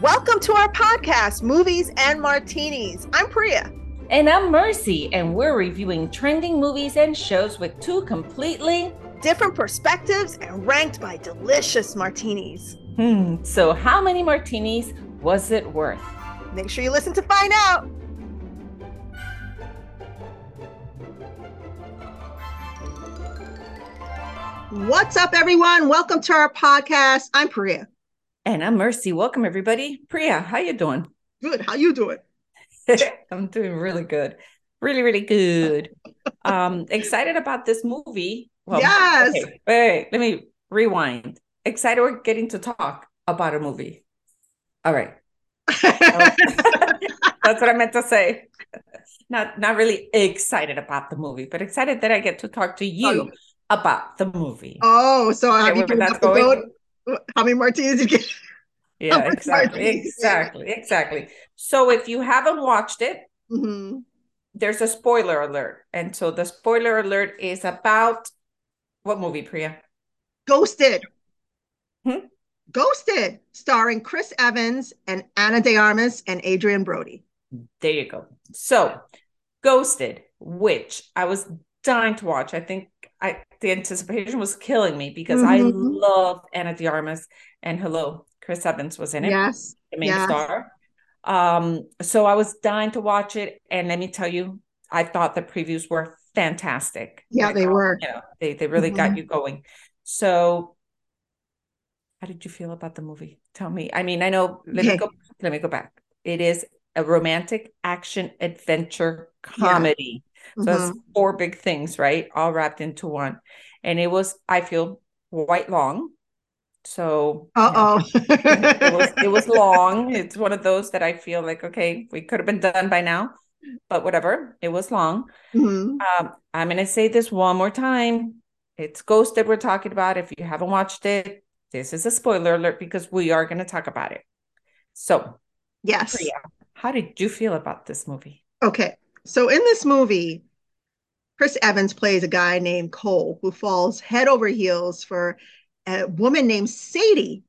Welcome to our podcast, Movies and Martinis. I'm Priya. And I'm Mercy, and we're reviewing trending movies and shows with two completely different perspectives and ranked by delicious martinis. Hmm, so how many martinis was it worth? Make sure you listen to find out. What's up, everyone? Welcome to our podcast. I'm Priya. And I'm Mercy. Welcome, everybody. Priya, how you doing? Good. How you doing? I'm doing really good. Really, really good. um, excited about this movie. Well, yes. Okay, wait, let me rewind. Excited we're getting to talk about a movie. All right. That's what I meant to say. Not not really excited about the movie, but excited that I get to talk to you oh. about the movie. Oh, so okay, have you been that's going? How many martinis you get? Yeah, exactly, exactly, exactly. So if you haven't watched it, mm-hmm. there's a spoiler alert, and so the spoiler alert is about what movie, Priya? Ghosted. Hmm? Ghosted, starring Chris Evans and Ana de Armas and Adrien Brody. There you go. So, Ghosted, which I was dying to watch. I think I the anticipation was killing me because mm-hmm. I love Ana de Armas and hello, Chris Evans was in it. Yes. The main yes. star. Um, so I was dying to watch it. And let me tell you, I thought the previews were fantastic. Yeah, they were. You know, they they really mm-hmm. got you going. So how did you feel about the movie? Tell me. I mean, I know let me go let me go back. It is a romantic action adventure comedy. So mm-hmm. it's four big things, right? All wrapped into one. And it was, I feel, quite long. So uh oh, it was it was long. It's one of those that I feel like okay, we could have been done by now, but whatever. It was long. Mm-hmm. Um, I'm gonna say this one more time. It's Ghosted we're talking about. If you haven't watched it, this is a spoiler alert because we are gonna talk about it. So, yes, Priya, how did you feel about this movie? Okay, so in this movie, Chris Evans plays a guy named Cole who falls head over heels for a woman named Sadie.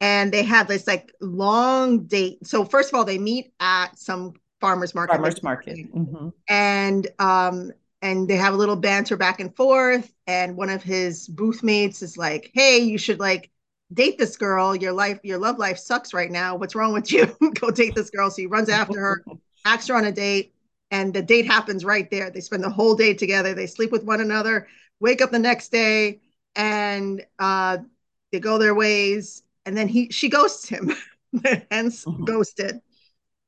And they have this like long date. So first of all, they meet at some farmers market. Farmers market. Mm-hmm. And um, and they have a little banter back and forth. And one of his booth mates is like, "Hey, you should like date this girl. Your life, your love life sucks right now. What's wrong with you? Go date this girl." So he runs after her, asks her on a date and the date happens right there. They spend the whole day together. They sleep with one another, wake up the next day, and uh, they go their ways. And then he she ghosts him, hence mm-hmm. ghosted.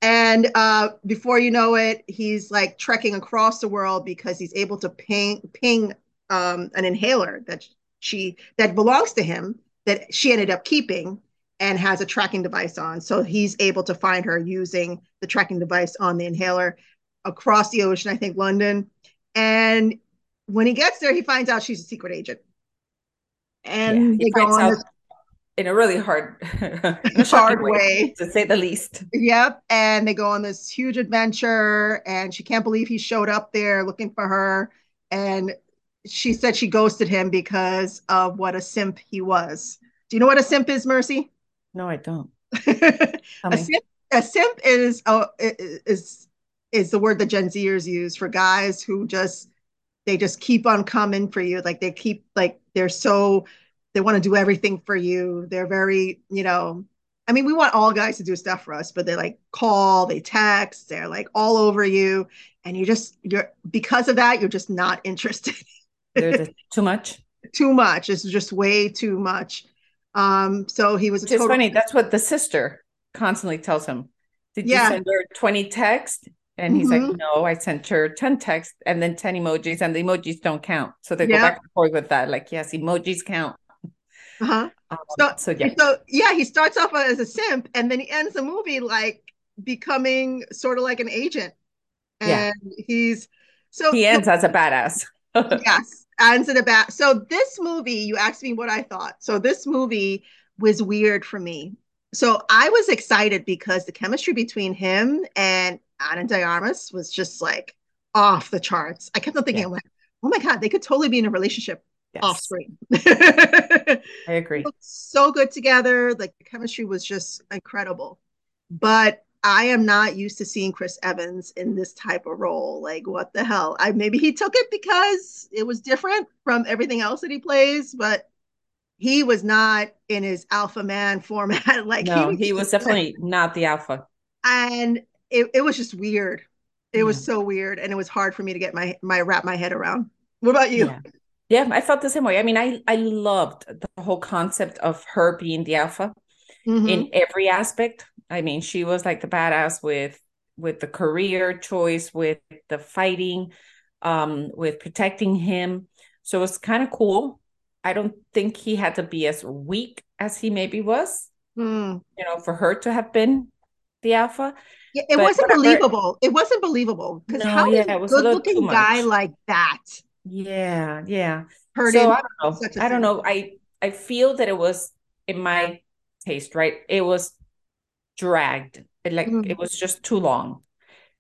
And uh, before you know it, he's like trekking across the world because he's able to ping ping um, an inhaler that she that belongs to him that she ended up keeping and has a tracking device on. So he's able to find her using the tracking device on the inhaler across the ocean, I think London. And when he gets there, he finds out she's a secret agent. And yeah, they go on this, in a really hard, hard way, way, to say the least. Yep. And they go on this huge adventure, and she can't believe he showed up there looking for her. And she said she ghosted him because of what a simp he was. Do you know what a simp is, Mercy? No, I don't. a, simp, a simp is uh, is is the word that Gen Zers use for guys who just they just keep on coming for you. Like they keep like they're so they want to do everything for you. They're very, you know, I mean, we want all guys to do stuff for us, but they like call, they text, they're like all over you. And you just you're because of that, you're just not interested. There's too much. too much. It's just way too much. Um, so he was. It's total- funny. That's what the sister constantly tells him. Did yeah. you send her 20 texts? And he's mm-hmm. like, no, I sent her 10 texts and then 10 emojis, and the emojis don't count. So they go back and forth with that. Like, yes, emojis count. Uh-huh. Um, so, so, yeah. So, yeah, he starts off as a simp and then he ends the movie like becoming sort of like an agent. And yeah. he's so he ends so, as a badass. yes, ends in a bad. So, this movie, you asked me what I thought. So, this movie was weird for me. So, I was excited because the chemistry between him and Ana de Armas was just like off the charts. I kept on thinking, yeah. like, oh my God, they could totally be in a relationship yes. off screen. I agree. So good together. Like the chemistry was just incredible. but I am not used to seeing Chris Evans in this type of role. Like, what the hell? I maybe he took it because it was different from everything else that he plays, but he was not in his alpha man format. like, no, he was, he was definitely not the alpha. And it, it was just weird. It yeah. was so weird, and it was hard for me to get my my wrap my head around. What about you? Yeah. yeah, I felt the same way. I mean, I I loved the whole concept of her being the alpha mm-hmm. in every aspect I mean, she was like the badass with with the career choice, with the fighting, um, with protecting him. So it was kind of cool. I don't think he had to be as weak as he maybe was. Mm. You know, for her to have been the alpha. Yeah, it but wasn't whatever. believable. It wasn't believable because no, how yeah, a good looking guy like that? Yeah, yeah. so I don't know. I don't know. I I feel that it was in my taste, right? It was dragged. It, like mm. it was just too long.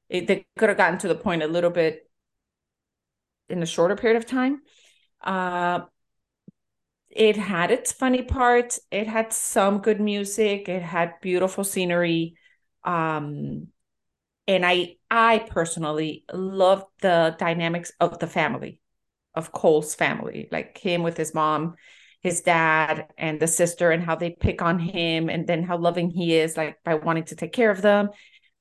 It, they could have gotten to the point a little bit in a shorter period of time. Uh, it had its funny parts. It had some good music. It had beautiful scenery. Um, and I, I personally love the dynamics of the family, of Cole's family, like him with his mom his dad and the sister and how they pick on him and then how loving he is like by wanting to take care of them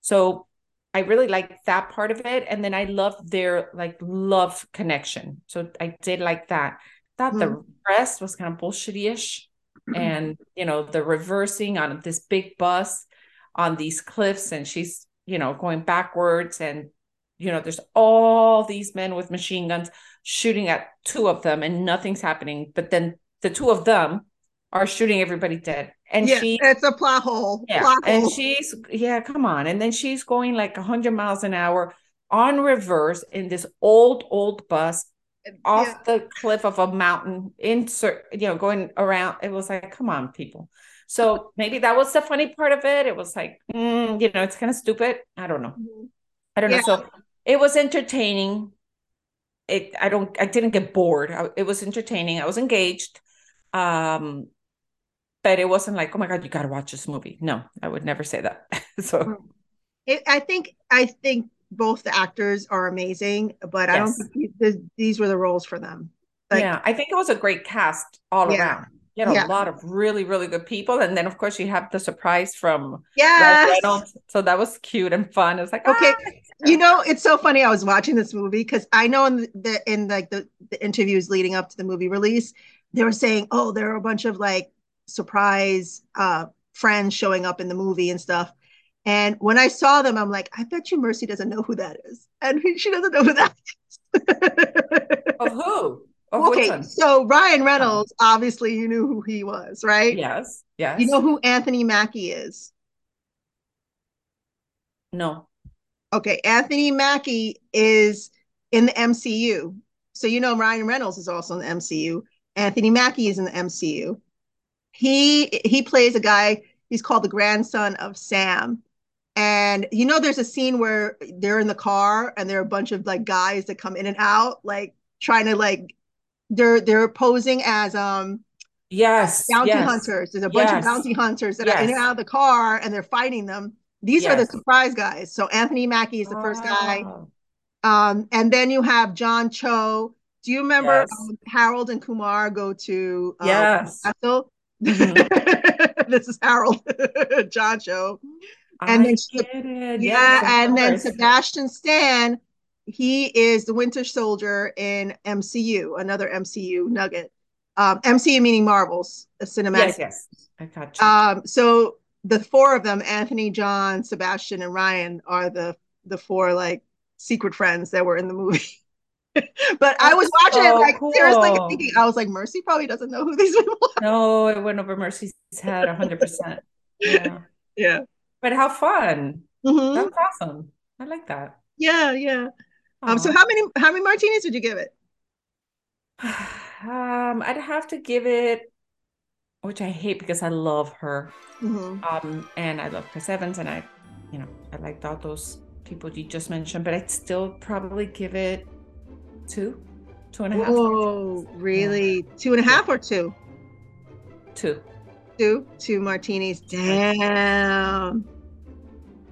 so i really like that part of it and then i love their like love connection so i did like that thought mm. the hmm. rest was kind of bullshit-ish and you know the reversing on this big bus on these cliffs and she's you know going backwards and you know there's all these men with machine guns shooting at two of them and nothing's happening but then the two of them are shooting everybody dead. And yeah, she it's a plot hole. Yeah. Plot and hole. she's yeah, come on. And then she's going like hundred miles an hour on reverse in this old, old bus off yeah. the cliff of a mountain, insert, you know, going around. It was like, come on, people. So maybe that was the funny part of it. It was like, mm, you know, it's kind of stupid. I don't know. Mm-hmm. I don't yeah. know. So it was entertaining. It, I don't, I didn't get bored. I, it was entertaining. I was engaged. Um, but it wasn't like, oh my god, you got to watch this movie. No, I would never say that. so, hmm. it, I think I think both the actors are amazing, but yes. I don't think these, these were the roles for them. Like, yeah, I think it was a great cast all yeah. around. You know, yeah. a lot of really, really good people, and then of course you have the surprise from yeah, so that was cute and fun. It was like okay, ah! you know, it's so funny. I was watching this movie because I know in the in like the, the interviews leading up to the movie release, they were saying, oh, there are a bunch of like surprise uh, friends showing up in the movie and stuff. And when I saw them, I'm like, I bet you Mercy doesn't know who that is. And she doesn't know who that is. of who? Of okay, so Ryan Reynolds, obviously you knew who he was, right? Yes, yes. You know who Anthony Mackie is? No. Okay, Anthony Mackie is in the MCU. So you know Ryan Reynolds is also in the MCU. Anthony Mackie is in the MCU. He he plays a guy. He's called the grandson of Sam. And you know, there's a scene where they're in the car and there are a bunch of like guys that come in and out, like trying to like they're they're posing as um yes bounty yes, hunters. There's a bunch yes, of bounty hunters that yes. are in and out of the car and they're fighting them. These yes. are the surprise guys. So Anthony Mackie is the first guy. Oh. Um, and then you have John Cho, do you remember yes. um, Harold and Kumar go to um, yes. Mm-hmm. this is Harold John Cho. And I then yeah, and then Sebastian Stan, he is the Winter Soldier in MCU, another MCU nugget. Um, MCU meaning Marvels, a cinematic. Yes, yes. I got you. Um, so the four of them, Anthony, John, Sebastian, and Ryan, are the the four like secret friends that were in the movie. but I was watching so it like cool. seriously thinking, I was like, Mercy probably doesn't know who these people are. No, it went over Mercy's head hundred percent. Yeah. Yeah. But how fun. Mm-hmm. That's awesome. I like that. Yeah, yeah. Um, so how many how many martinis would you give it? um, I'd have to give it, which I hate because I love her. Mm-hmm. Um, and I love Chris Evans, and I, you know, I liked all those people you just mentioned, but I'd still probably give it two, two and a half. Oh, really? Yeah. Two and a half or two? Two. Two, two martinis. Damn.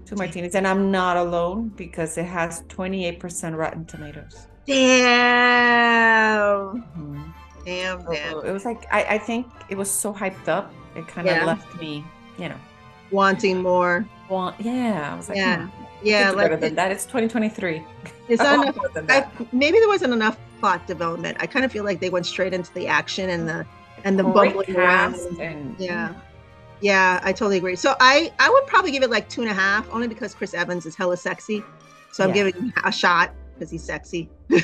Two martinis, and I'm not alone because it has 28% Rotten Tomatoes. Damn. Mm-hmm. Damn, damn. it was like I, I think it was so hyped up. It kind of yeah. left me, you know, wanting more. Want yeah. I was like, yeah, hmm, yeah. Like better than that. It's 2023. It's not enough. I, maybe there wasn't enough plot development. I kind of feel like they went straight into the action and the and the Great bubbling around. And, yeah. Yeah, I totally agree. So I I would probably give it like two and a half, only because Chris Evans is hella sexy. So I'm yeah. giving him a shot because he's sexy. yeah,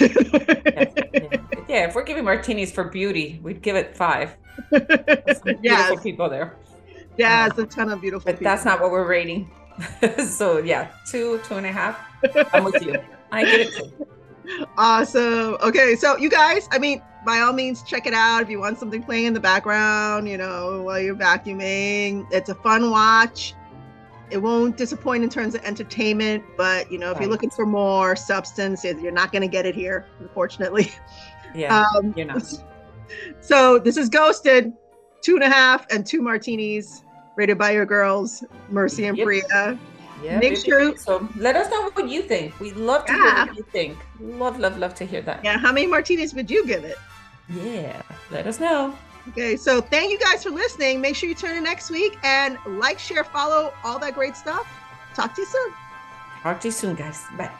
yeah, if we're giving martinis for beauty, we'd give it five. Beautiful people there. Yeah, it's a ton of beautiful but people. that's not what we're rating. so yeah, two, two and a half. I'm with you. I get it too. Awesome. Okay, so you guys, I mean, by all means, check it out if you want something playing in the background, you know, while you're vacuuming. It's a fun watch. It won't disappoint in terms of entertainment, but you know, if right. you're looking for more substance, you're not going to get it here, unfortunately. Yeah, um, you're not. So this is Ghosted, two and a half and two martinis, rated by your girls, Mercy and yep. Priya. Yeah, make sure. So let us know what you think. We love to yeah. hear what you think. Love, love, love to hear that. Yeah. How many martinis would you give it? Yeah. Let us know. Okay. So thank you guys for listening. Make sure you tune in next week and like, share, follow, all that great stuff. Talk to you soon. Talk to you soon, guys. Bye.